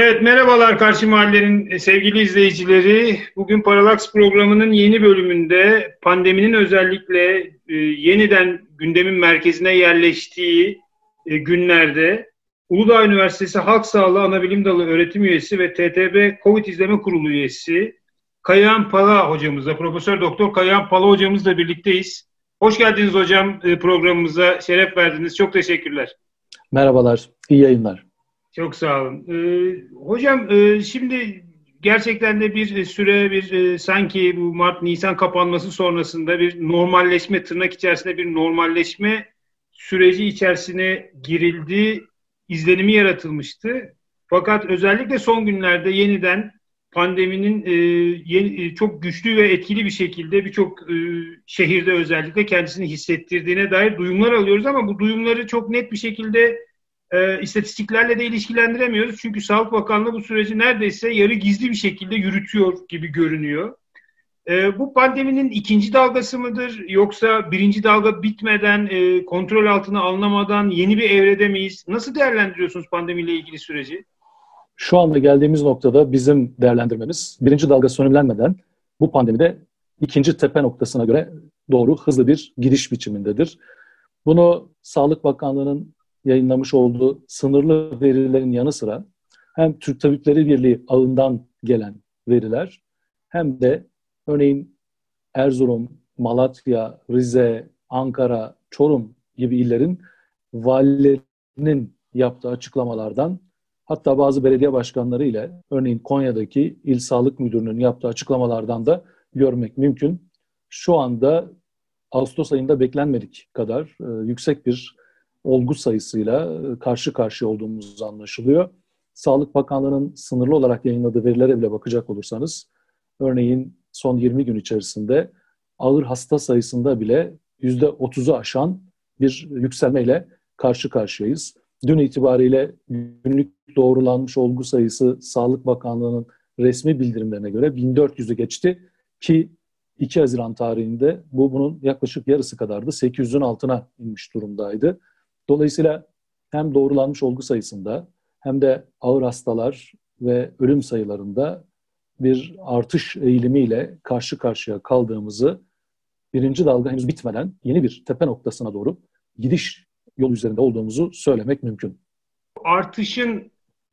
Evet merhabalar Karşı Mahallenin e, sevgili izleyicileri. Bugün Paralax programının yeni bölümünde pandeminin özellikle e, yeniden gündemin merkezine yerleştiği e, günlerde Uludağ Üniversitesi Halk Sağlığı Anabilim Dalı öğretim üyesi ve TTB Covid İzleme Kurulu üyesi Kayahan Pala hocamızla, Profesör Doktor Kayahan Pala hocamızla birlikteyiz. Hoş geldiniz hocam e, programımıza, şeref verdiniz. Çok teşekkürler. Merhabalar, iyi yayınlar. Çok sağ olun. Ee, hocam e, şimdi gerçekten de bir süre bir e, sanki bu Mart Nisan kapanması sonrasında bir normalleşme tırnak içerisinde bir normalleşme süreci içerisine girildi, izlenimi yaratılmıştı. Fakat özellikle son günlerde yeniden pandeminin e, yeni, e, çok güçlü ve etkili bir şekilde birçok e, şehirde özellikle kendisini hissettirdiğine dair duyumlar alıyoruz ama bu duyumları çok net bir şekilde e, istatistiklerle de ilişkilendiremiyoruz. Çünkü Sağlık Bakanlığı bu süreci neredeyse yarı gizli bir şekilde yürütüyor gibi görünüyor. E, bu pandeminin ikinci dalgası mıdır yoksa birinci dalga bitmeden e, kontrol altına alınamadan yeni bir evrede miyiz? Nasıl değerlendiriyorsunuz pandemiyle ilgili süreci? Şu anda geldiğimiz noktada bizim değerlendirmemiz birinci dalga sönümlenmeden bu pandemide ikinci tepe noktasına göre doğru hızlı bir giriş biçimindedir. Bunu Sağlık Bakanlığı'nın yayınlamış olduğu sınırlı verilerin yanı sıra hem Türk Tabipleri Birliği ağından gelen veriler hem de örneğin Erzurum, Malatya, Rize, Ankara, Çorum gibi illerin valilerinin yaptığı açıklamalardan hatta bazı belediye başkanları ile örneğin Konya'daki İl Sağlık Müdürü'nün yaptığı açıklamalardan da görmek mümkün. Şu anda Ağustos ayında beklenmedik kadar e, yüksek bir olgu sayısıyla e, karşı karşıya olduğumuz anlaşılıyor. Sağlık Bakanlığı'nın sınırlı olarak yayınladığı verilere bile bakacak olursanız, örneğin son 20 gün içerisinde ağır hasta sayısında bile %30'u aşan bir yükselmeyle karşı karşıyayız. Dün itibariyle günlük doğrulanmış olgu sayısı Sağlık Bakanlığı'nın resmi bildirimlerine göre 1400'ü geçti ki 2 Haziran tarihinde bu bunun yaklaşık yarısı kadardı. 800'ün altına inmiş durumdaydı. Dolayısıyla hem doğrulanmış olgu sayısında hem de ağır hastalar ve ölüm sayılarında bir artış eğilimiyle karşı karşıya kaldığımızı birinci dalga henüz bitmeden yeni bir tepe noktasına doğru gidiş yol üzerinde olduğumuzu söylemek mümkün. Artışın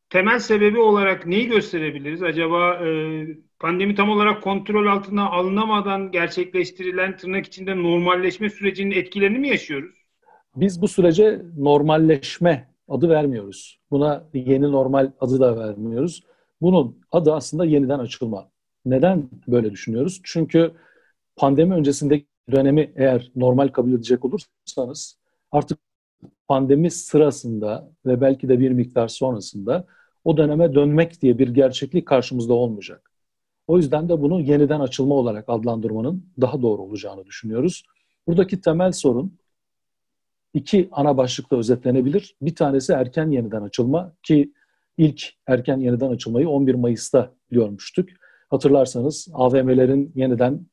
temel sebebi olarak neyi gösterebiliriz? Acaba e, pandemi tam olarak kontrol altına alınamadan gerçekleştirilen tırnak içinde normalleşme sürecinin etkilerini mi yaşıyoruz? Biz bu sürece normalleşme adı vermiyoruz. Buna yeni normal adı da vermiyoruz. Bunun adı aslında yeniden açılma. Neden böyle düşünüyoruz? Çünkü pandemi öncesindeki dönemi eğer normal kabul edecek olursanız artık pandemi sırasında ve belki de bir miktar sonrasında o döneme dönmek diye bir gerçeklik karşımızda olmayacak. O yüzden de bunu yeniden açılma olarak adlandırmanın daha doğru olacağını düşünüyoruz. Buradaki temel sorun iki ana başlıkta özetlenebilir. Bir tanesi erken yeniden açılma ki ilk erken yeniden açılmayı 11 Mayıs'ta görmüştük. Hatırlarsanız AVM'lerin yeniden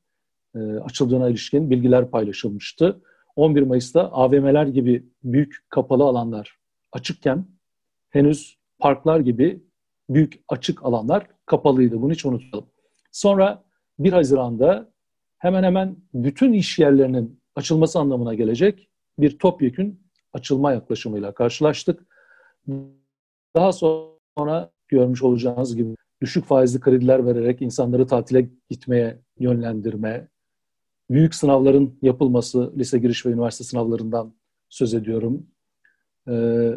e, açıldığına ilişkin bilgiler paylaşılmıştı. 11 Mayıs'ta AVM'ler gibi büyük kapalı alanlar açıkken henüz parklar gibi büyük açık alanlar kapalıydı. Bunu hiç unutmayalım. Sonra 1 Haziran'da hemen hemen bütün iş yerlerinin açılması anlamına gelecek bir topyekün açılma yaklaşımıyla karşılaştık. Daha sonra görmüş olacağınız gibi düşük faizli krediler vererek insanları tatile gitmeye yönlendirme, büyük sınavların yapılması, lise giriş ve üniversite sınavlarından söz ediyorum. Ee,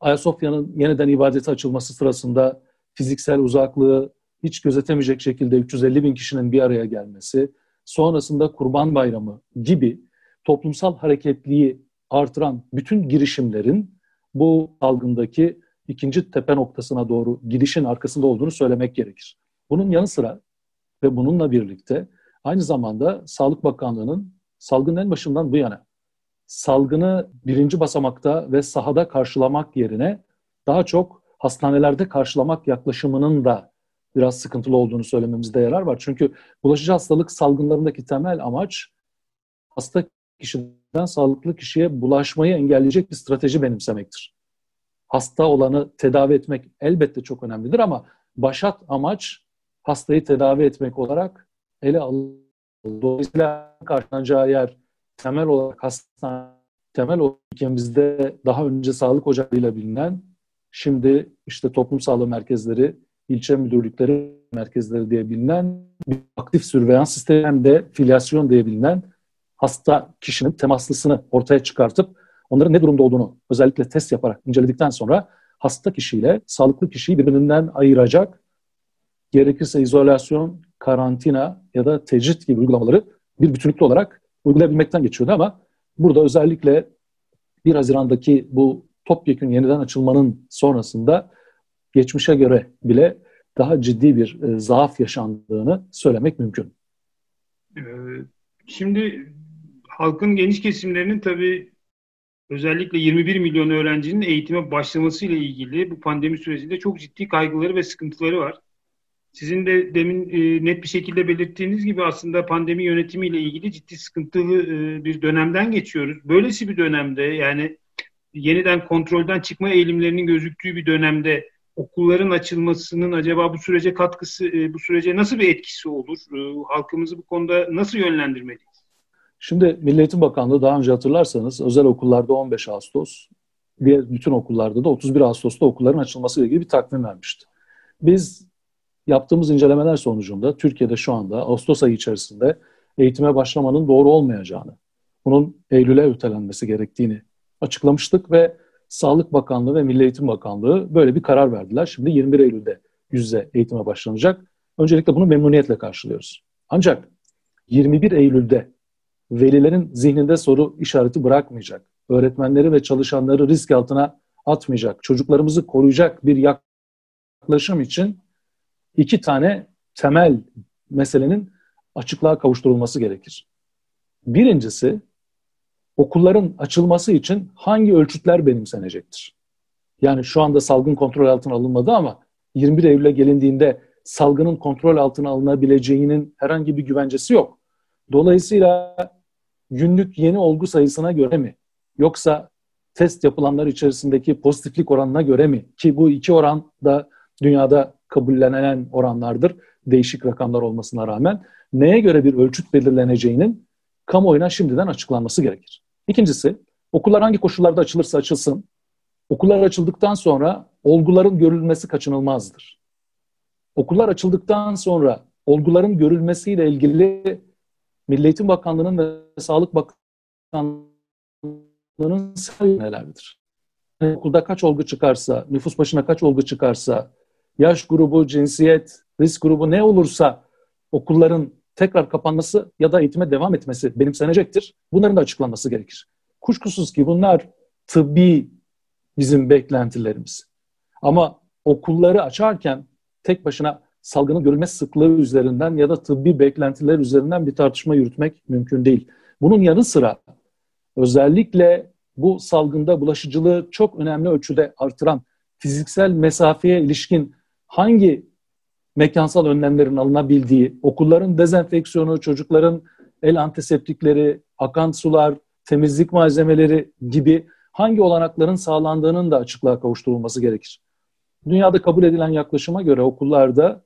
Ayasofya'nın yeniden ibadete açılması sırasında fiziksel uzaklığı hiç gözetemeyecek şekilde 350 bin kişinin bir araya gelmesi, sonrasında Kurban Bayramı gibi toplumsal hareketliği artıran bütün girişimlerin bu salgındaki ikinci tepe noktasına doğru gidişin arkasında olduğunu söylemek gerekir. Bunun yanı sıra ve bununla birlikte aynı zamanda Sağlık Bakanlığı'nın salgının en başından bu yana salgını birinci basamakta ve sahada karşılamak yerine daha çok hastanelerde karşılamak yaklaşımının da biraz sıkıntılı olduğunu söylememizde yarar var. Çünkü bulaşıcı hastalık salgınlarındaki temel amaç hasta kişiden sağlıklı kişiye bulaşmayı engelleyecek bir strateji benimsemektir. hasta olanı tedavi etmek elbette çok önemlidir ama başat amaç hastayı tedavi etmek olarak ele alınır. Dolayısıyla karşılanacağı yer temel olarak hastane, temel olarak ülkemizde daha önce sağlık ocaklarıyla bilinen, şimdi işte toplum sağlığı merkezleri, ilçe müdürlükleri merkezleri diye bilinen bir aktif sürveyans sistemi hem de filyasyon diye bilinen hasta kişinin temaslısını ortaya çıkartıp onların ne durumda olduğunu özellikle test yaparak inceledikten sonra hasta kişiyle sağlıklı kişiyi birbirinden ayıracak gerekirse izolasyon, karantina ya da tecrit gibi uygulamaları bir bütünlüklü olarak uygulayabilmekten geçiyordu ama burada özellikle 1 Haziran'daki bu topyekün yeniden açılmanın sonrasında geçmişe göre bile daha ciddi bir e, zaaf yaşandığını söylemek mümkün. Ee, şimdi halkın geniş kesimlerinin tabii özellikle 21 milyon öğrencinin eğitime başlaması ile ilgili bu pandemi sürecinde çok ciddi kaygıları ve sıkıntıları var. Sizin de demin e, net bir şekilde belirttiğiniz gibi aslında pandemi yönetimiyle ilgili ciddi sıkıntılı e, bir dönemden geçiyoruz. Böylesi bir dönemde yani yeniden kontrolden çıkma eğilimlerinin gözüktüğü bir dönemde okulların açılmasının acaba bu sürece katkısı, e, bu sürece nasıl bir etkisi olur? E, halkımızı bu konuda nasıl yönlendirmeliyiz? Şimdi Milli Eğitim Bakanlığı daha önce hatırlarsanız özel okullarda 15 Ağustos, diğer bütün okullarda da 31 Ağustos'ta okulların açılması ile ilgili bir takvim vermişti. Biz yaptığımız incelemeler sonucunda Türkiye'de şu anda Ağustos ayı içerisinde eğitime başlamanın doğru olmayacağını, bunun Eylül'e ötelenmesi gerektiğini açıklamıştık ve Sağlık Bakanlığı ve Milli Eğitim Bakanlığı böyle bir karar verdiler. Şimdi 21 Eylül'de yüz yüze eğitime başlanacak. Öncelikle bunu memnuniyetle karşılıyoruz. Ancak 21 Eylül'de velilerin zihninde soru işareti bırakmayacak, öğretmenleri ve çalışanları risk altına atmayacak, çocuklarımızı koruyacak bir yaklaşım için iki tane temel meselenin açıklığa kavuşturulması gerekir. Birincisi, okulların açılması için hangi ölçütler benimsenecektir? Yani şu anda salgın kontrol altına alınmadı ama 21 Eylül'e gelindiğinde salgının kontrol altına alınabileceğinin herhangi bir güvencesi yok. Dolayısıyla günlük yeni olgu sayısına göre mi? Yoksa test yapılanlar içerisindeki pozitiflik oranına göre mi? Ki bu iki oran da dünyada kabullenen oranlardır. Değişik rakamlar olmasına rağmen. Neye göre bir ölçüt belirleneceğinin kamuoyuna şimdiden açıklanması gerekir. İkincisi, okullar hangi koşullarda açılırsa açılsın, okullar açıldıktan sonra olguların görülmesi kaçınılmazdır. Okullar açıldıktan sonra olguların görülmesiyle ilgili Milli Eğitim Bakanlığı'nın ve Sağlık Bakanlığı'nın nelerdir? Okulda kaç olgu çıkarsa, nüfus başına kaç olgu çıkarsa, yaş grubu, cinsiyet, risk grubu ne olursa okulların tekrar kapanması ya da eğitime devam etmesi benimsenecektir. Bunların da açıklanması gerekir. Kuşkusuz ki bunlar tıbbi bizim beklentilerimiz. Ama okulları açarken tek başına salgının görülme sıklığı üzerinden ya da tıbbi beklentiler üzerinden bir tartışma yürütmek mümkün değil. Bunun yanı sıra özellikle bu salgında bulaşıcılığı çok önemli ölçüde artıran fiziksel mesafeye ilişkin hangi mekansal önlemlerin alınabildiği, okulların dezenfeksiyonu, çocukların el antiseptikleri, akan sular, temizlik malzemeleri gibi hangi olanakların sağlandığının da açıklığa kavuşturulması gerekir. Dünyada kabul edilen yaklaşıma göre okullarda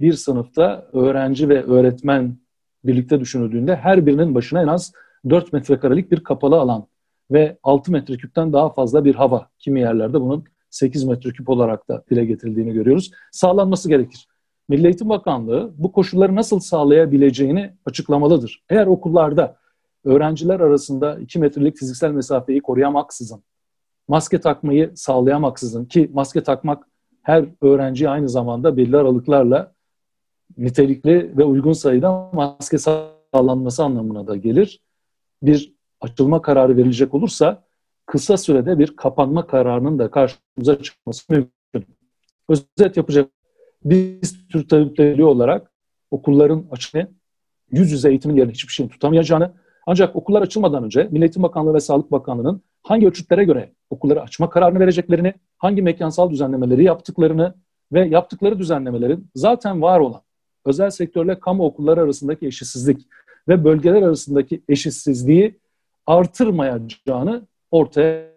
bir sınıfta öğrenci ve öğretmen birlikte düşünüldüğünde her birinin başına en az 4 metrekarelik bir kapalı alan ve 6 metreküpten daha fazla bir hava, kimi yerlerde bunun 8 metreküp olarak da dile getirildiğini görüyoruz. Sağlanması gerekir. Milli Eğitim Bakanlığı bu koşulları nasıl sağlayabileceğini açıklamalıdır. Eğer okullarda öğrenciler arasında 2 metrelik fiziksel mesafeyi koruyamaksızın, maske takmayı sağlayamaksızın ki maske takmak her öğrenciye aynı zamanda belli aralıklarla nitelikli ve uygun sayıda maske sağlanması anlamına da gelir. Bir açılma kararı verilecek olursa kısa sürede bir kapanma kararının da karşımıza çıkması mümkün. Özet yapacak biz Türk Tabipleri olarak okulların açını yüz yüze eğitimin yerine hiçbir şeyin tutamayacağını ancak okullar açılmadan önce Milli Eğitim Bakanlığı ve Sağlık Bakanlığı'nın hangi ölçütlere göre okulları açma kararını vereceklerini, hangi mekansal düzenlemeleri yaptıklarını ve yaptıkları düzenlemelerin zaten var olan özel sektörle kamu okulları arasındaki eşitsizlik ve bölgeler arasındaki eşitsizliği artırmayacağını ortaya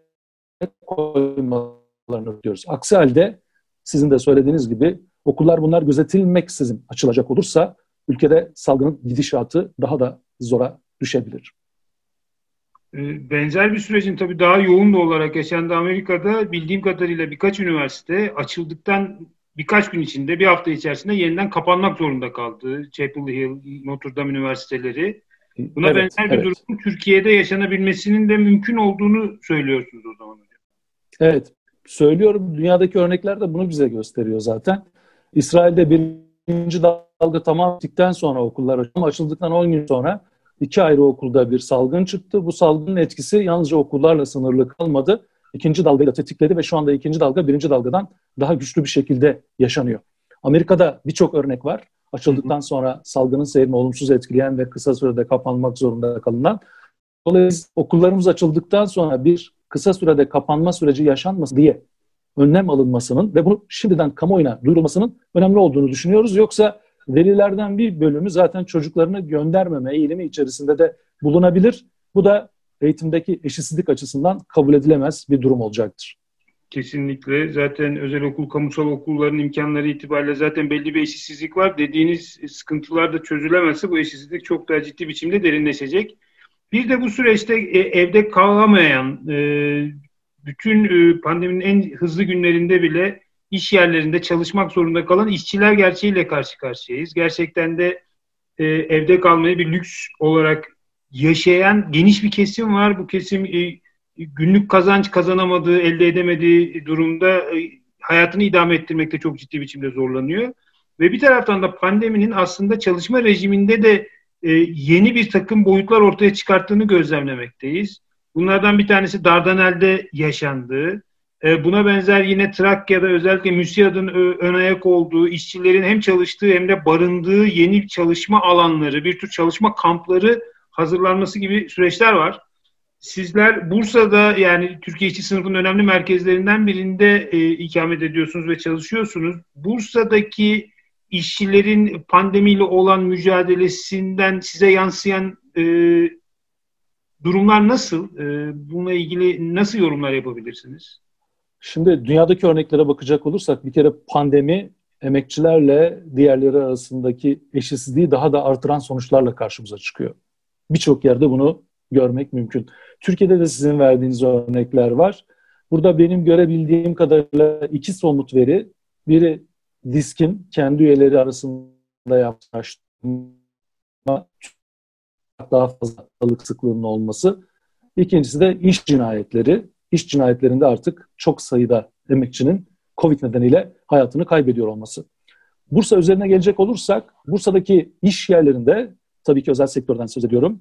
koymalıdır. okullarını diyoruz. Aksi halde sizin de söylediğiniz gibi okullar bunlar gözetilmeksizin açılacak olursa ülkede salgının gidişatı daha da zora düşebilir. Ee, benzer bir sürecin tabii daha yoğun da olarak yaşandığı Amerika'da bildiğim kadarıyla birkaç üniversite açıldıktan birkaç gün içinde bir hafta içerisinde yeniden kapanmak zorunda kaldı. Chapel Hill, Notre Dame üniversiteleri. Buna evet, benzer bir evet. durumun Türkiye'de yaşanabilmesinin de mümkün olduğunu söylüyorsunuz o zaman hocam. Evet, söylüyorum. Dünyadaki örnekler de bunu bize gösteriyor zaten. İsrail'de birinci dalga tamam bittikten sonra okullar açıldıktan 10 gün sonra iki ayrı okulda bir salgın çıktı. Bu salgının etkisi yalnızca okullarla sınırlı kalmadı. İkinci dalgayı da tetikledi ve şu anda ikinci dalga birinci dalgadan daha güçlü bir şekilde yaşanıyor. Amerika'da birçok örnek var. Açıldıktan sonra salgının seyrini olumsuz etkileyen ve kısa sürede kapanmak zorunda kalınan. Dolayısıyla okullarımız açıldıktan sonra bir kısa sürede kapanma süreci yaşanmasın diye önlem alınmasının ve bunu şimdiden kamuoyuna duyurulmasının önemli olduğunu düşünüyoruz. Yoksa velilerden bir bölümü zaten çocuklarını göndermeme eğilimi içerisinde de bulunabilir. Bu da eğitimdeki eşitsizlik açısından kabul edilemez bir durum olacaktır. Kesinlikle. Zaten özel okul, kamusal okulların imkanları itibariyle zaten belli bir eşitsizlik var. Dediğiniz sıkıntılar da çözülemezse bu eşitsizlik çok daha ciddi biçimde derinleşecek. Bir de bu süreçte e, evde kalamayan, e, bütün e, pandeminin en hızlı günlerinde bile iş yerlerinde çalışmak zorunda kalan işçiler gerçeğiyle karşı karşıyayız. Gerçekten de evde kalmayı bir lüks olarak yaşayan geniş bir kesim var. Bu kesim günlük kazanç kazanamadığı, elde edemediği durumda hayatını idame ettirmekte çok ciddi biçimde zorlanıyor. Ve bir taraftan da pandeminin aslında çalışma rejiminde de e, yeni bir takım boyutlar ortaya çıkarttığını gözlemlemekteyiz. Bunlardan bir tanesi Dardanel'de yaşandığı, e, buna benzer yine Trakya'da özellikle MÜSİAD'ın ön ayak olduğu, işçilerin hem çalıştığı hem de barındığı yeni çalışma alanları, bir tür çalışma kampları hazırlanması gibi süreçler var. Sizler Bursa'da yani Türkiye İşçi Sınıfı'nın önemli merkezlerinden birinde e, ikamet ediyorsunuz ve çalışıyorsunuz. Bursa'daki işçilerin pandemiyle olan mücadelesinden size yansıyan e, durumlar nasıl? E, bununla ilgili nasıl yorumlar yapabilirsiniz? Şimdi dünyadaki örneklere bakacak olursak bir kere pandemi emekçilerle diğerleri arasındaki eşitsizliği daha da artıran sonuçlarla karşımıza çıkıyor. Birçok yerde bunu görmek mümkün. Türkiye'de de sizin verdiğiniz örnekler var. Burada benim görebildiğim kadarıyla iki somut veri. Biri Disk'in kendi üyeleri arasında yaptığı daha fazla hastalık sıklığının olması. İkincisi de iş cinayetleri. İş cinayetlerinde artık çok sayıda emekçinin Covid nedeniyle hayatını kaybediyor olması. Bursa üzerine gelecek olursak, Bursa'daki iş yerlerinde, tabii ki özel sektörden söz ediyorum,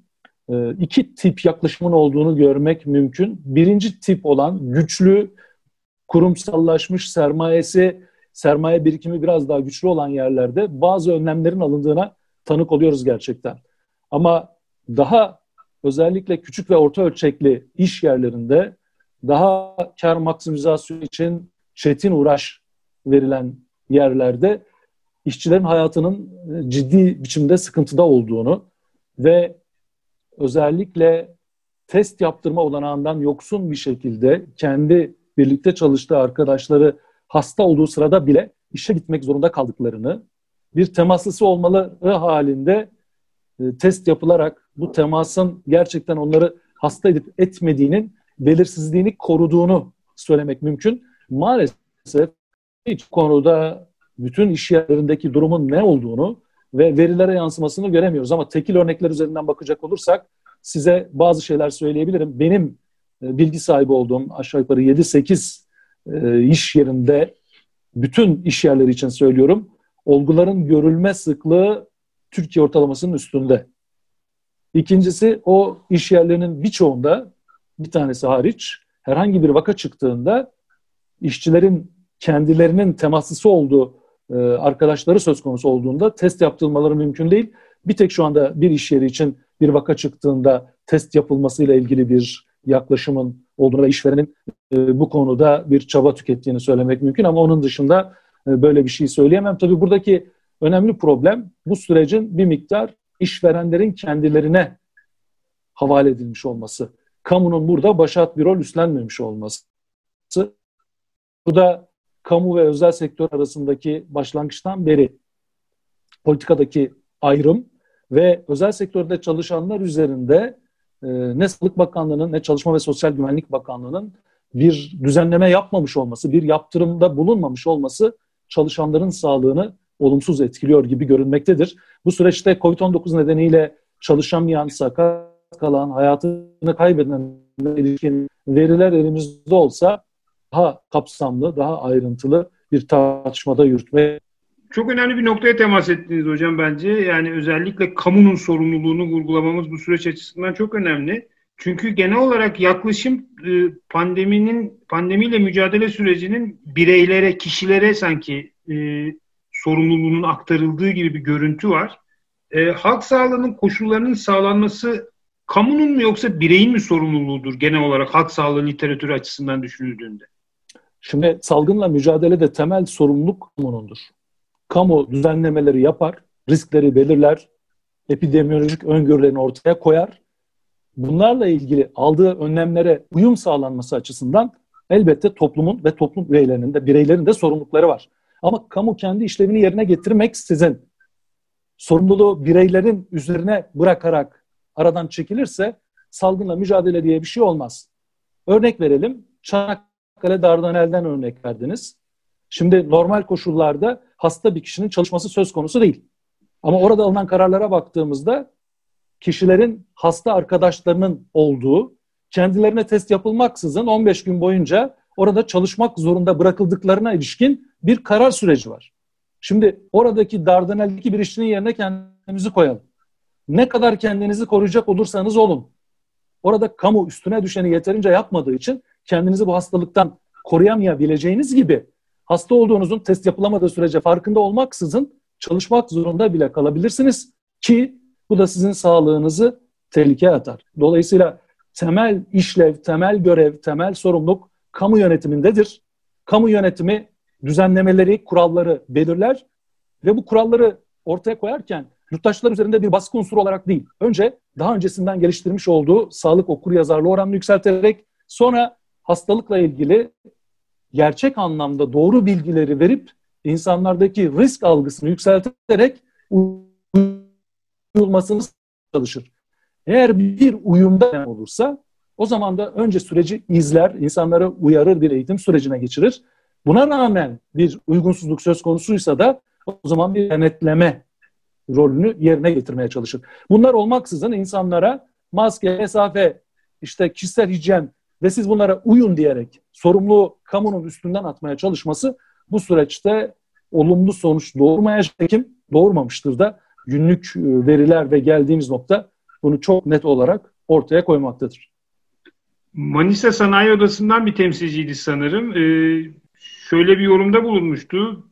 e, iki tip yaklaşımın olduğunu görmek mümkün. Birinci tip olan güçlü, kurumsallaşmış sermayesi sermaye birikimi biraz daha güçlü olan yerlerde bazı önlemlerin alındığına tanık oluyoruz gerçekten. Ama daha özellikle küçük ve orta ölçekli iş yerlerinde daha kar maksimizasyonu için çetin uğraş verilen yerlerde işçilerin hayatının ciddi biçimde sıkıntıda olduğunu ve özellikle test yaptırma olanağından yoksun bir şekilde kendi birlikte çalıştığı arkadaşları hasta olduğu sırada bile işe gitmek zorunda kaldıklarını, bir temaslısı olmaları halinde e, test yapılarak bu temasın gerçekten onları hasta edip etmediğinin belirsizliğini koruduğunu söylemek mümkün. Maalesef hiç konuda bütün iş yerlerindeki durumun ne olduğunu ve verilere yansımasını göremiyoruz. Ama tekil örnekler üzerinden bakacak olursak size bazı şeyler söyleyebilirim. Benim e, bilgi sahibi olduğum aşağı yukarı 7-8 e, iş yerinde bütün iş yerleri için söylüyorum. Olguların görülme sıklığı Türkiye ortalamasının üstünde. İkincisi o iş yerlerinin birçoğunda bir tanesi hariç herhangi bir vaka çıktığında işçilerin kendilerinin temaslısı olduğu arkadaşları söz konusu olduğunda test yaptırmaları mümkün değil. Bir tek şu anda bir iş yeri için bir vaka çıktığında test yapılmasıyla ilgili bir yaklaşımın olduğunu ve işverenin e, bu konuda bir çaba tükettiğini söylemek mümkün ama onun dışında e, böyle bir şey söyleyemem. Tabii buradaki önemli problem bu sürecin bir miktar işverenlerin kendilerine havale edilmiş olması. Kamunun burada başat bir rol üstlenmemiş olması. burada kamu ve özel sektör arasındaki başlangıçtan beri politikadaki ayrım ve özel sektörde çalışanlar üzerinde e, ne Sağlık Bakanlığı'nın ne Çalışma ve Sosyal Güvenlik Bakanlığı'nın bir düzenleme yapmamış olması, bir yaptırımda bulunmamış olması çalışanların sağlığını olumsuz etkiliyor gibi görünmektedir. Bu süreçte COVID-19 nedeniyle çalışamayan, sakat kalan, hayatını kaybeden ilişkin veriler elimizde olsa daha kapsamlı, daha ayrıntılı bir tartışmada yürütme çok önemli bir noktaya temas ettiniz hocam bence. Yani özellikle kamunun sorumluluğunu vurgulamamız bu süreç açısından çok önemli. Çünkü genel olarak yaklaşım e, pandeminin pandemiyle mücadele sürecinin bireylere, kişilere sanki e, sorumluluğunun aktarıldığı gibi bir görüntü var. E, halk sağlığının koşullarının sağlanması kamunun mu yoksa bireyin mi sorumluluğudur genel olarak halk sağlığı literatürü açısından düşünüldüğünde? Şimdi salgınla mücadelede temel sorumluluk kamunundur. Kamu düzenlemeleri yapar, riskleri belirler, epidemiyolojik öngörülerini ortaya koyar. Bunlarla ilgili aldığı önlemlere uyum sağlanması açısından elbette toplumun ve toplum üyelerinin de bireylerin de sorumlulukları var. Ama kamu kendi işlevini yerine getirmek sizin sorumluluğu bireylerin üzerine bırakarak aradan çekilirse salgınla mücadele diye bir şey olmaz. Örnek verelim. Çanakkale Dardanel'den örnek verdiniz. Şimdi normal koşullarda hasta bir kişinin çalışması söz konusu değil. Ama orada alınan kararlara baktığımızda kişilerin hasta arkadaşlarının olduğu, kendilerine test yapılmaksızın 15 gün boyunca orada çalışmak zorunda bırakıldıklarına ilişkin bir karar süreci var. Şimdi oradaki Dardanel'deki bir işçinin yerine kendimizi koyalım. Ne kadar kendinizi koruyacak olursanız olun. Orada kamu üstüne düşeni yeterince yapmadığı için kendinizi bu hastalıktan koruyamayabileceğiniz gibi hasta olduğunuzun test yapılamadığı sürece farkında olmaksızın çalışmak zorunda bile kalabilirsiniz ki bu da sizin sağlığınızı tehlikeye atar. Dolayısıyla temel işlev, temel görev, temel sorumluluk kamu yönetimindedir. Kamu yönetimi düzenlemeleri, kuralları belirler ve bu kuralları ortaya koyarken yurttaşlar üzerinde bir baskı unsuru olarak değil. Önce daha öncesinden geliştirmiş olduğu sağlık okur yazarlığı oranını yükselterek sonra hastalıkla ilgili gerçek anlamda doğru bilgileri verip insanlardaki risk algısını yükselterek uyulmasını çalışır. Eğer bir uyumda olursa o zaman da önce süreci izler, insanları uyarır bir eğitim sürecine geçirir. Buna rağmen bir uygunsuzluk söz konusuysa da o zaman bir denetleme rolünü yerine getirmeye çalışır. Bunlar olmaksızın insanlara maske, mesafe, işte kişisel hijyen ve siz bunlara uyun diyerek sorumluluğu kamunun üstünden atmaya çalışması bu süreçte olumlu sonuç doğurmayacak kim doğurmamıştır da günlük e, veriler ve geldiğimiz nokta bunu çok net olarak ortaya koymaktadır. Manisa Sanayi Odası'ndan bir temsilciydi sanırım. Ee, şöyle bir yorumda bulunmuştu.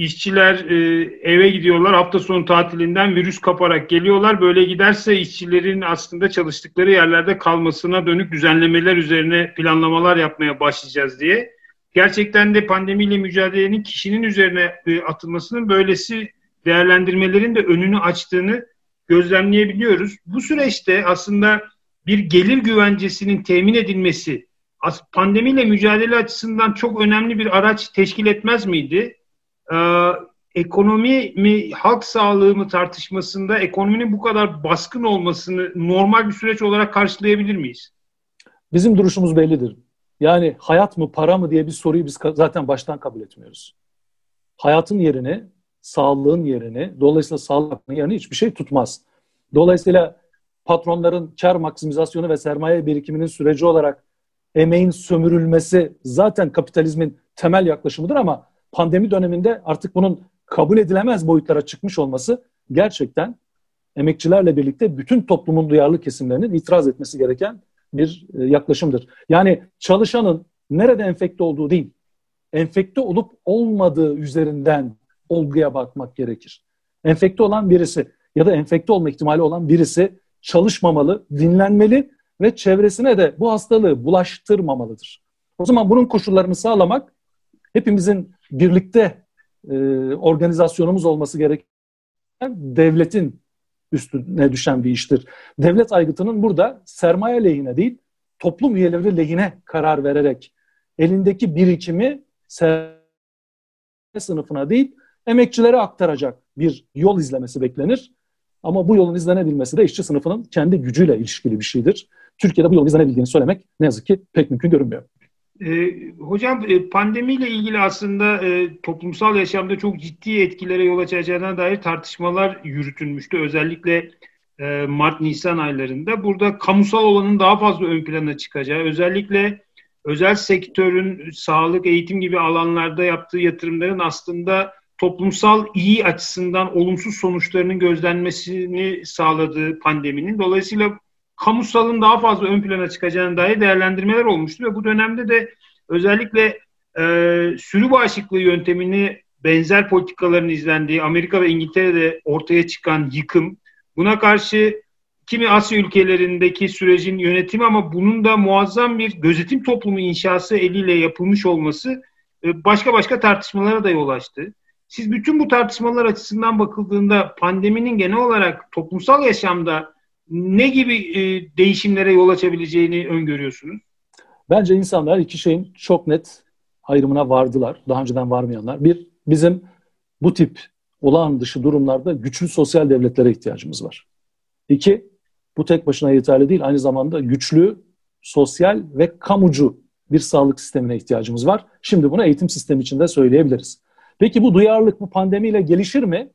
İşçiler e, eve gidiyorlar hafta sonu tatilinden virüs kaparak geliyorlar. Böyle giderse işçilerin aslında çalıştıkları yerlerde kalmasına dönük düzenlemeler üzerine planlamalar yapmaya başlayacağız diye. Gerçekten de pandemiyle mücadelenin kişinin üzerine e, atılmasının böylesi değerlendirmelerin de önünü açtığını gözlemleyebiliyoruz. Bu süreçte aslında bir gelir güvencesinin temin edilmesi pandemiyle mücadele açısından çok önemli bir araç teşkil etmez miydi? Ee, ekonomi mi, halk sağlığı mı tartışmasında ekonominin bu kadar baskın olmasını normal bir süreç olarak karşılayabilir miyiz? Bizim duruşumuz bellidir. Yani hayat mı, para mı diye bir soruyu biz zaten baştan kabul etmiyoruz. Hayatın yerini, sağlığın yerini, dolayısıyla sağlık yerini hiçbir şey tutmaz. Dolayısıyla patronların kar maksimizasyonu ve sermaye birikiminin süreci olarak emeğin sömürülmesi zaten kapitalizmin temel yaklaşımıdır ama pandemi döneminde artık bunun kabul edilemez boyutlara çıkmış olması gerçekten emekçilerle birlikte bütün toplumun duyarlı kesimlerinin itiraz etmesi gereken bir e, yaklaşımdır. Yani çalışanın nerede enfekte olduğu değil, enfekte olup olmadığı üzerinden olguya bakmak gerekir. Enfekte olan birisi ya da enfekte olma ihtimali olan birisi çalışmamalı, dinlenmeli ve çevresine de bu hastalığı bulaştırmamalıdır. O zaman bunun koşullarını sağlamak hepimizin birlikte e, organizasyonumuz olması gereken devletin üstüne düşen bir iştir. Devlet aygıtının burada sermaye lehine değil, toplum üyeleri lehine karar vererek elindeki birikimi sınıfına değil emekçilere aktaracak bir yol izlemesi beklenir. Ama bu yolun izlenebilmesi de işçi sınıfının kendi gücüyle ilişkili bir şeydir. Türkiye'de bu yolun izlenebildiğini söylemek ne yazık ki pek mümkün görünmüyor. E, hocam pandemiyle ilgili aslında e, toplumsal yaşamda çok ciddi etkilere yol açacağına dair tartışmalar yürütülmüştü. Özellikle e, Mart-Nisan aylarında. Burada kamusal olanın daha fazla ön plana çıkacağı, özellikle özel sektörün sağlık, eğitim gibi alanlarda yaptığı yatırımların aslında toplumsal iyi açısından olumsuz sonuçlarının gözlenmesini sağladığı pandeminin. Dolayısıyla kamusalın daha fazla ön plana çıkacağına dair değerlendirmeler olmuştu ve bu dönemde de özellikle e, sürü bağışıklığı yöntemini benzer politikaların izlendiği Amerika ve İngiltere'de ortaya çıkan yıkım, buna karşı kimi Asya ülkelerindeki sürecin yönetimi ama bunun da muazzam bir gözetim toplumu inşası eliyle yapılmış olması e, başka başka tartışmalara da yol açtı. Siz bütün bu tartışmalar açısından bakıldığında pandeminin genel olarak toplumsal yaşamda ne gibi e, değişimlere yol açabileceğini öngörüyorsunuz? Bence insanlar iki şeyin çok net ayrımına vardılar. Daha önceden varmayanlar. Bir, bizim bu tip olağan dışı durumlarda güçlü sosyal devletlere ihtiyacımız var. İki, bu tek başına yeterli değil. Aynı zamanda güçlü, sosyal ve kamucu bir sağlık sistemine ihtiyacımız var. Şimdi bunu eğitim sistemi içinde söyleyebiliriz. Peki bu duyarlılık bu pandemiyle gelişir mi?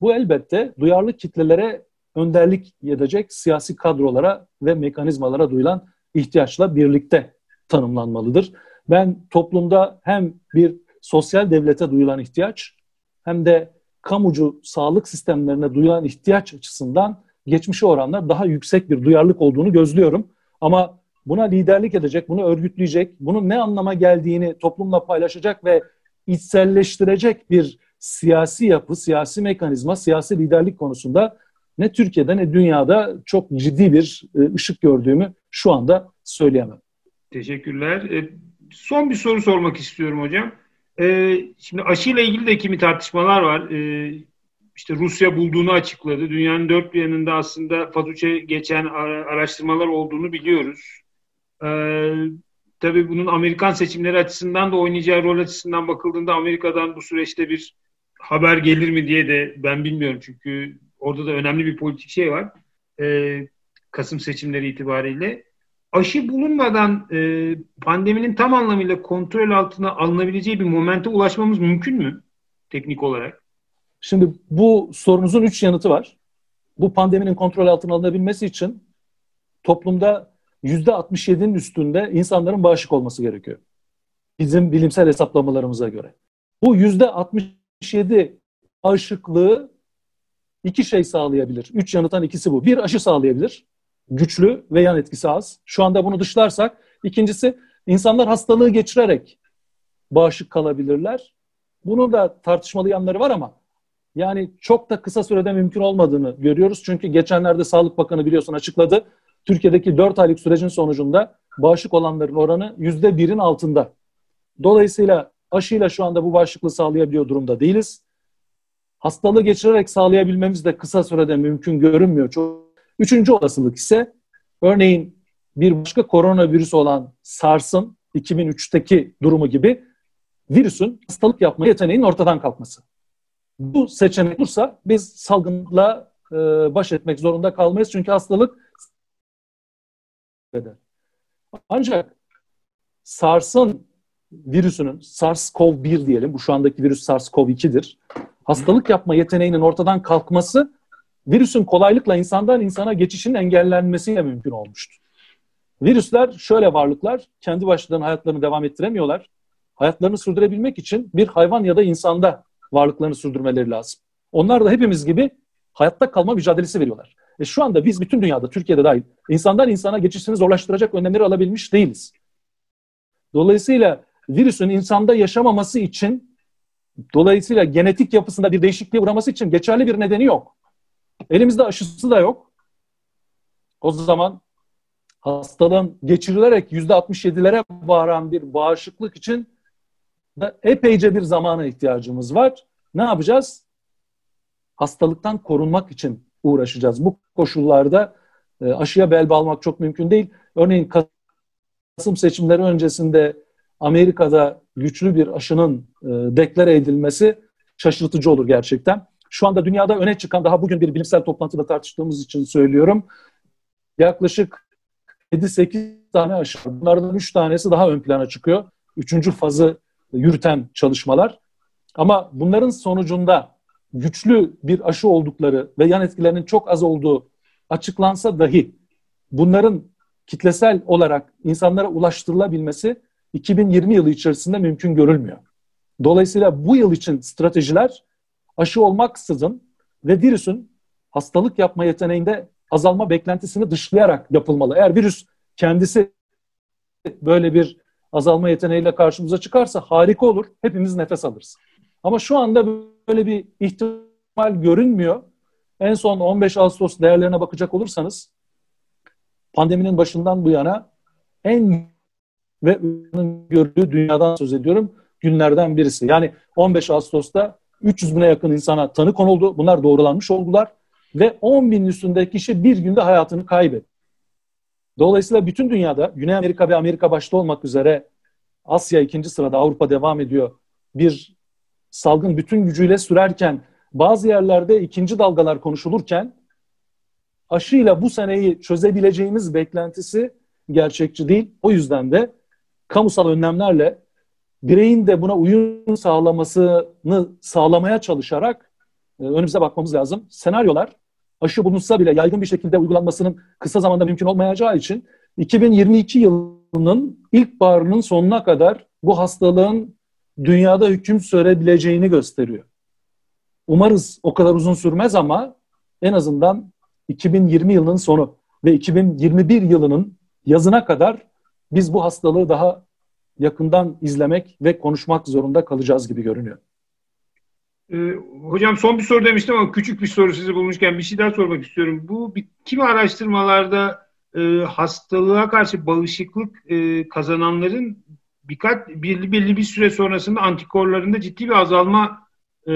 Bu elbette duyarlı kitlelere önderlik edecek siyasi kadrolara ve mekanizmalara duyulan ihtiyaçla birlikte tanımlanmalıdır. Ben toplumda hem bir sosyal devlete duyulan ihtiyaç hem de kamucu sağlık sistemlerine duyulan ihtiyaç açısından geçmişe oranla daha yüksek bir duyarlılık olduğunu gözlüyorum. Ama buna liderlik edecek, bunu örgütleyecek, bunun ne anlama geldiğini toplumla paylaşacak ve içselleştirecek bir siyasi yapı, siyasi mekanizma, siyasi liderlik konusunda ne Türkiye'de ne dünyada çok ciddi bir e, ışık gördüğümü şu anda söyleyemem. Teşekkürler. E, son bir soru sormak istiyorum hocam. E, şimdi aşıyla ilgili de kimi tartışmalar var. İşte Rusya bulduğunu açıkladı. Dünyanın dört bir yanında aslında Fatuç'a geçen araştırmalar olduğunu biliyoruz. Tabii bunun Amerikan seçimleri açısından da oynayacağı rol açısından bakıldığında Amerika'dan bu süreçte bir haber gelir mi diye de ben bilmiyorum. Çünkü orada da önemli bir politik şey var. Ee, Kasım seçimleri itibariyle. Aşı bulunmadan e, pandeminin tam anlamıyla kontrol altına alınabileceği bir momente ulaşmamız mümkün mü teknik olarak? Şimdi bu sorunuzun üç yanıtı var. Bu pandeminin kontrol altına alınabilmesi için toplumda %67'nin üstünde insanların bağışık olması gerekiyor. Bizim bilimsel hesaplamalarımıza göre. Bu %67 bağışıklığı iki şey sağlayabilir. Üç yanıtan ikisi bu. Bir aşı sağlayabilir. Güçlü ve yan etkisi az. Şu anda bunu dışlarsak. İkincisi insanlar hastalığı geçirerek bağışık kalabilirler. Bunun da tartışmalı yanları var ama yani çok da kısa sürede mümkün olmadığını görüyoruz. Çünkü geçenlerde Sağlık Bakanı biliyorsun açıkladı. Türkiye'deki 4 aylık sürecin sonucunda bağışık olanların oranı %1'in altında. Dolayısıyla aşıyla şu anda bu bağışıklığı sağlayabiliyor durumda değiliz hastalığı geçirerek sağlayabilmemiz de kısa sürede mümkün görünmüyor. Çok. Üçüncü olasılık ise örneğin bir başka koronavirüs olan SARS'ın 2003'teki durumu gibi virüsün hastalık yapma yeteneğinin ortadan kalkması. Bu seçenek olursa biz salgınla e, baş etmek zorunda kalmayız. Çünkü hastalık. Ancak SARS'ın virüsünün SARS-CoV-1 diyelim. Bu şu andaki virüs SARS-CoV-2'dir hastalık yapma yeteneğinin ortadan kalkması virüsün kolaylıkla insandan insana geçişinin engellenmesiyle mümkün olmuştu. Virüsler şöyle varlıklar, kendi başlarına hayatlarını devam ettiremiyorlar. Hayatlarını sürdürebilmek için bir hayvan ya da insanda varlıklarını sürdürmeleri lazım. Onlar da hepimiz gibi hayatta kalma mücadelesi veriyorlar. E şu anda biz bütün dünyada, Türkiye'de dahil, insandan insana geçişini zorlaştıracak önlemleri alabilmiş değiliz. Dolayısıyla virüsün insanda yaşamaması için Dolayısıyla genetik yapısında bir değişikliğe uğraması için geçerli bir nedeni yok. Elimizde aşısı da yok. O zaman hastalığın geçirilerek %67'lere varan bir bağışıklık için da epeyce bir zamana ihtiyacımız var. Ne yapacağız? Hastalıktan korunmak için uğraşacağız. Bu koşullarda e, aşıya bel bağlamak çok mümkün değil. Örneğin Kasım seçimleri öncesinde Amerika'da güçlü bir aşının e, deklare edilmesi şaşırtıcı olur gerçekten. Şu anda dünyada öne çıkan, daha bugün bir bilimsel toplantıda tartıştığımız için söylüyorum. Yaklaşık 7-8 tane aşı. Bunlardan 3 tanesi daha ön plana çıkıyor. Üçüncü fazı yürüten çalışmalar. Ama bunların sonucunda güçlü bir aşı oldukları ve yan etkilerinin çok az olduğu açıklansa dahi bunların kitlesel olarak insanlara ulaştırılabilmesi 2020 yılı içerisinde mümkün görülmüyor. Dolayısıyla bu yıl için stratejiler aşı olmaksızın ve virüsün hastalık yapma yeteneğinde azalma beklentisini dışlayarak yapılmalı. Eğer virüs kendisi böyle bir azalma yeteneğiyle karşımıza çıkarsa harika olur. Hepimiz nefes alırız. Ama şu anda böyle bir ihtimal görünmüyor. En son 15 Ağustos değerlerine bakacak olursanız pandeminin başından bu yana en ve gördüğü dünyadan söz ediyorum günlerden birisi. Yani 15 Ağustos'ta 300 bine yakın insana tanı konuldu. Bunlar doğrulanmış oldular. Ve 10 bin üstünde kişi bir günde hayatını kaybetti. Dolayısıyla bütün dünyada Güney Amerika ve Amerika başta olmak üzere Asya ikinci sırada Avrupa devam ediyor. Bir salgın bütün gücüyle sürerken bazı yerlerde ikinci dalgalar konuşulurken aşıyla bu seneyi çözebileceğimiz beklentisi gerçekçi değil. O yüzden de kamusal önlemlerle bireyin de buna uyum sağlamasını sağlamaya çalışarak e, önümüze bakmamız lazım. Senaryolar aşı bulunsa bile yaygın bir şekilde uygulanmasının kısa zamanda mümkün olmayacağı için 2022 yılının ilkbaharının sonuna kadar bu hastalığın dünyada hüküm sürebileceğini gösteriyor. Umarız o kadar uzun sürmez ama en azından 2020 yılının sonu ve 2021 yılının yazına kadar biz bu hastalığı daha yakından izlemek ve konuşmak zorunda kalacağız gibi görünüyor. Ee, hocam son bir soru demiştim ama küçük bir soru sizi bulmuşken bir şey daha sormak istiyorum. Bu kimi araştırmalarda e, hastalığa karşı bağışıklık e, kazananların birkaç belli belli bir süre sonrasında antikorlarında ciddi bir azalma e,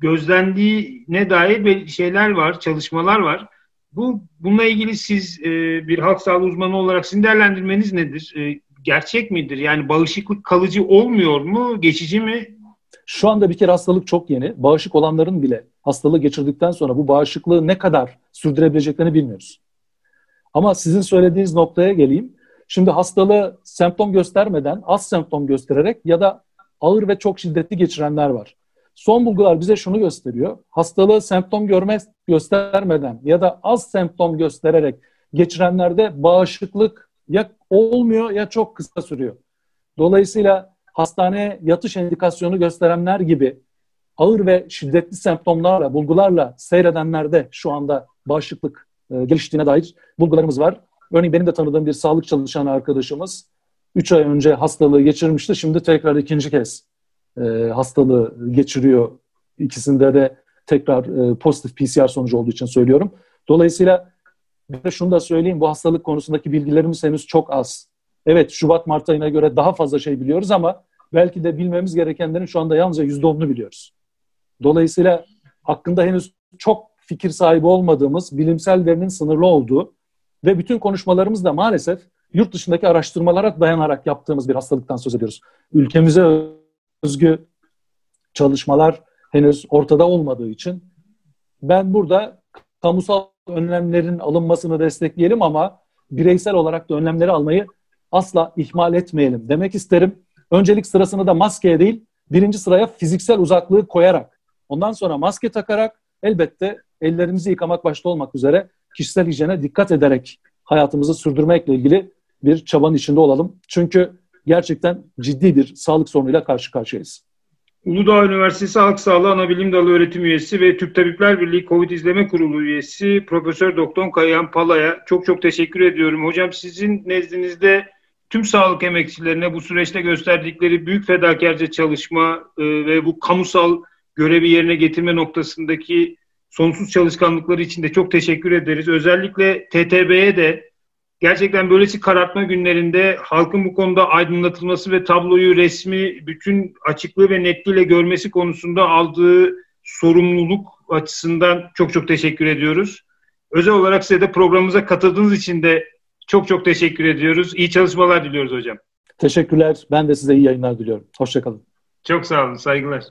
gözlendiğine dair şeyler var, çalışmalar var. Bu bununla ilgili siz e, bir halk sağlığı uzmanı olarak sizin değerlendirmeniz nedir? E, gerçek midir? Yani bağışıklık kalıcı olmuyor mu? Geçici mi? Şu anda bir kere hastalık çok yeni. Bağışık olanların bile hastalığı geçirdikten sonra bu bağışıklığı ne kadar sürdürebileceklerini bilmiyoruz. Ama sizin söylediğiniz noktaya geleyim. Şimdi hastalığı semptom göstermeden, az semptom göstererek ya da ağır ve çok şiddetli geçirenler var. Son bulgular bize şunu gösteriyor. Hastalığı semptom görmez, göstermeden ya da az semptom göstererek geçirenlerde bağışıklık ya olmuyor ya çok kısa sürüyor. Dolayısıyla hastaneye yatış indikasyonu gösterenler gibi ağır ve şiddetli semptomlarla, bulgularla seyredenlerde şu anda bağışıklık e, geliştiğine dair bulgularımız var. Örneğin benim de tanıdığım bir sağlık çalışan arkadaşımız 3 ay önce hastalığı geçirmişti. Şimdi tekrar ikinci kez e, hastalığı geçiriyor. İkisinde de tekrar e, pozitif PCR sonucu olduğu için söylüyorum. Dolayısıyla bir de şunu da söyleyeyim. Bu hastalık konusundaki bilgilerimiz henüz çok az. Evet Şubat-Mart ayına göre daha fazla şey biliyoruz ama belki de bilmemiz gerekenlerin şu anda yalnızca %10'unu biliyoruz. Dolayısıyla hakkında henüz çok fikir sahibi olmadığımız, bilimsel verinin sınırlı olduğu ve bütün konuşmalarımız da maalesef yurt dışındaki araştırmalara dayanarak yaptığımız bir hastalıktan söz ediyoruz. Ülkemize özgü çalışmalar henüz ortada olmadığı için ben burada kamusal önlemlerin alınmasını destekleyelim ama bireysel olarak da önlemleri almayı asla ihmal etmeyelim demek isterim. Öncelik sırasını da maskeye değil, birinci sıraya fiziksel uzaklığı koyarak, ondan sonra maske takarak elbette ellerimizi yıkamak başta olmak üzere kişisel hijyene dikkat ederek hayatımızı sürdürmekle ilgili bir çabanın içinde olalım. Çünkü gerçekten ciddi bir sağlık sorunuyla karşı karşıyayız. Uludağ Üniversitesi Halk Sağlığı Anabilim Dalı öğretim üyesi ve Türk Tabipler Birliği Covid İzleme Kurulu üyesi Profesör Doktor Kayahan Pala'ya çok çok teşekkür ediyorum. Hocam sizin nezdinizde tüm sağlık emekçilerine bu süreçte gösterdikleri büyük fedakarca çalışma e, ve bu kamusal görevi yerine getirme noktasındaki sonsuz çalışkanlıkları için de çok teşekkür ederiz. Özellikle TTB'ye de gerçekten böylesi karartma günlerinde halkın bu konuda aydınlatılması ve tabloyu resmi bütün açıklığı ve netliğiyle görmesi konusunda aldığı sorumluluk açısından çok çok teşekkür ediyoruz. Özel olarak size de programımıza katıldığınız için de çok çok teşekkür ediyoruz. İyi çalışmalar diliyoruz hocam. Teşekkürler. Ben de size iyi yayınlar diliyorum. Hoşçakalın. Çok sağ olun. Saygılar.